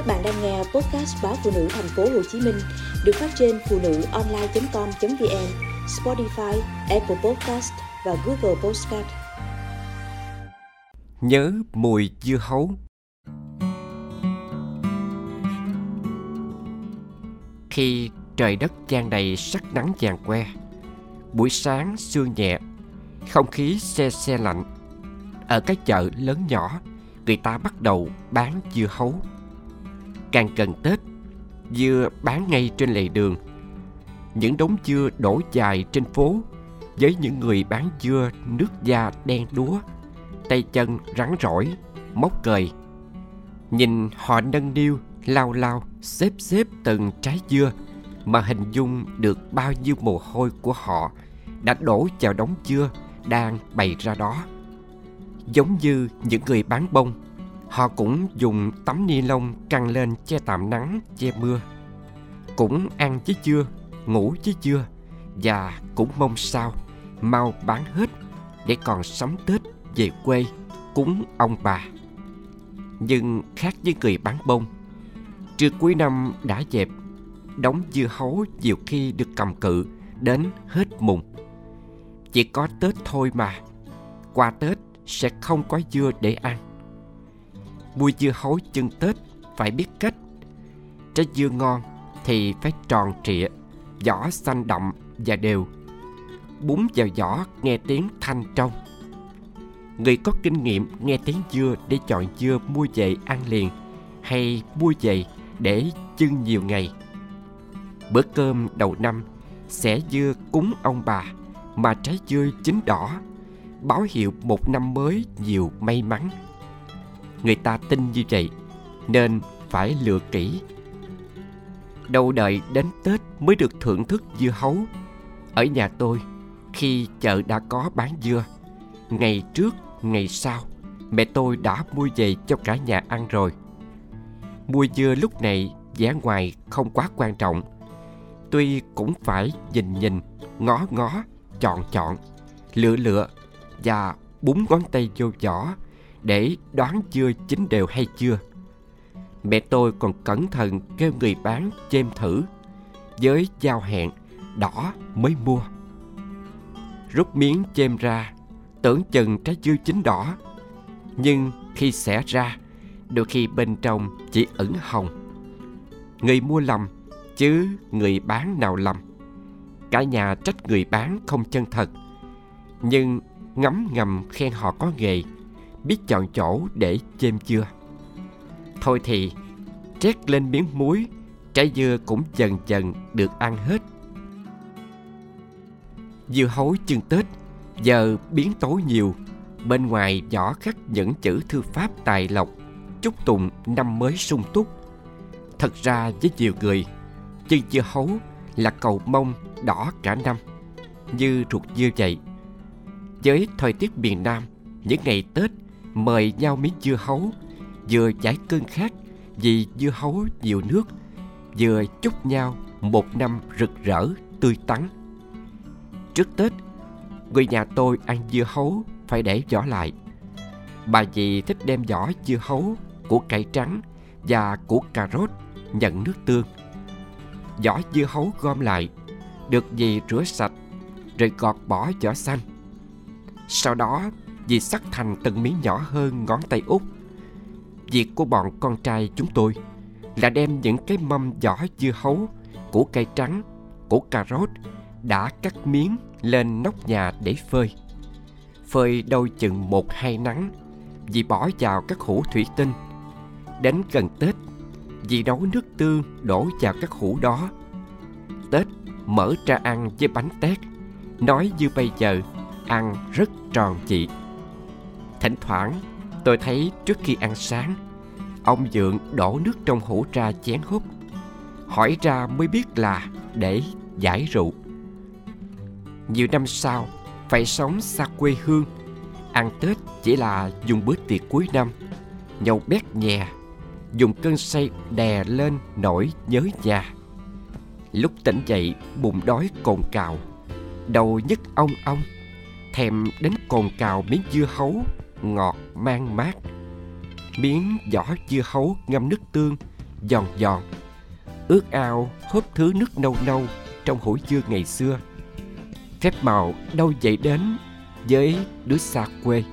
Các bạn đang nghe podcast báo phụ nữ thành phố Hồ Chí Minh được phát trên phụ nữ online.com.vn, Spotify, Apple Podcast và Google Podcast. Nhớ mùi dưa hấu Khi trời đất chan đầy sắc nắng vàng que Buổi sáng sương nhẹ Không khí xe xe lạnh Ở cái chợ lớn nhỏ Người ta bắt đầu bán dưa hấu Càng gần Tết Dưa bán ngay trên lề đường Những đống dưa đổ dài trên phố Với những người bán dưa nước da đen đúa Tay chân rắn rỏi Móc cời Nhìn họ nâng niu lao lao xếp xếp từng trái dưa mà hình dung được bao nhiêu mồ hôi của họ đã đổ vào đống dưa đang bày ra đó. Giống như những người bán bông, họ cũng dùng tấm ni lông căng lên che tạm nắng, che mưa. Cũng ăn chứ chưa ngủ chứ chưa và cũng mong sao mau bán hết để còn sắm Tết về quê cúng ông bà. Nhưng khác với người bán bông, trưa cuối năm đã dẹp đóng dưa hấu nhiều khi được cầm cự đến hết mùng. Chỉ có Tết thôi mà, qua Tết sẽ không có dưa để ăn. Mua dưa hấu chân Tết phải biết cách. Trái dưa ngon thì phải tròn trịa, vỏ xanh đậm và đều. Búng vào vỏ nghe tiếng thanh trong. Người có kinh nghiệm nghe tiếng dưa để chọn dưa mua về ăn liền hay mua về để chưng nhiều ngày bữa cơm đầu năm sẽ dưa cúng ông bà mà trái dưa chín đỏ báo hiệu một năm mới nhiều may mắn người ta tin như vậy, nên phải lựa kỹ. Đâu đợi đến tết mới được thưởng thức dưa hấu. Ở nhà tôi, khi chợ đã có bán dưa, ngày trước, ngày sau, mẹ tôi đã mua về cho cả nhà ăn rồi. Mua dưa lúc này vẻ ngoài không quá quan trọng, tuy cũng phải nhìn nhìn, ngó ngó, chọn chọn, lựa lựa và búng ngón tay vô vỏ để đoán chưa chín đều hay chưa? Mẹ tôi còn cẩn thận kêu người bán chêm thử, với giao hẹn đỏ mới mua. Rút miếng chêm ra, tưởng chừng trái dưa chín đỏ, nhưng khi xẻ ra, đôi khi bên trong chỉ ẩn hồng. Người mua lầm, chứ người bán nào lầm. Cả nhà trách người bán không chân thật, nhưng ngấm ngầm khen họ có nghề biết chọn chỗ để chêm chưa? Thôi thì, trét lên miếng muối, trái dưa cũng dần dần được ăn hết. Dưa hấu chân tết, giờ biến tối nhiều. Bên ngoài vỏ khắc những chữ thư pháp tài lộc, chúc tụng năm mới sung túc. Thật ra với nhiều người chân dưa hấu là cầu mong đỏ cả năm, như ruột dưa vậy. Với thời tiết miền nam, những ngày tết mời nhau miếng dưa hấu, vừa giải cơn khát vì dưa hấu nhiều nước, vừa chúc nhau một năm rực rỡ, tươi tắn. Trước tết, người nhà tôi ăn dưa hấu phải để vỏ lại. Bà dì thích đem vỏ dưa hấu, của cải trắng và của cà rốt nhận nước tương. Vỏ dưa hấu gom lại, được dì rửa sạch, rồi gọt bỏ vỏ xanh. Sau đó vì sắc thành từng miếng nhỏ hơn ngón tay út. Việc của bọn con trai chúng tôi là đem những cái mâm vỏ dưa hấu của cây trắng, củ cà rốt đã cắt miếng lên nóc nhà để phơi. Phơi đâu chừng một hai nắng vì bỏ vào các hũ thủy tinh. Đến gần tết, vì nấu nước tương đổ vào các hũ đó, tết mở ra ăn với bánh tét. Nói như bây giờ, ăn rất tròn chị thỉnh thoảng, tôi thấy trước khi ăn sáng, ông dượng đổ nước trong hũ ra chén hút. Hỏi ra mới biết là để giải rượu. Nhiều năm sau, phải sống xa quê hương, ăn tết chỉ là dùng bữa tiệc cuối năm. Nhậu bét nhè, dùng cơn say đè lên nỗi nhớ nhà. Lúc tỉnh dậy, bụng đói cồn cào. Đầu nhức ong ong, thèm đến cồn cào miếng dưa hấu ngọt mang mát. Miếng vỏ dưa hấu ngâm nước tương, giòn giòn. Ước ao hớp thứ nước nâu nâu trong hũ dưa ngày xưa. Phép màu đâu dậy đến với đứa xa quê.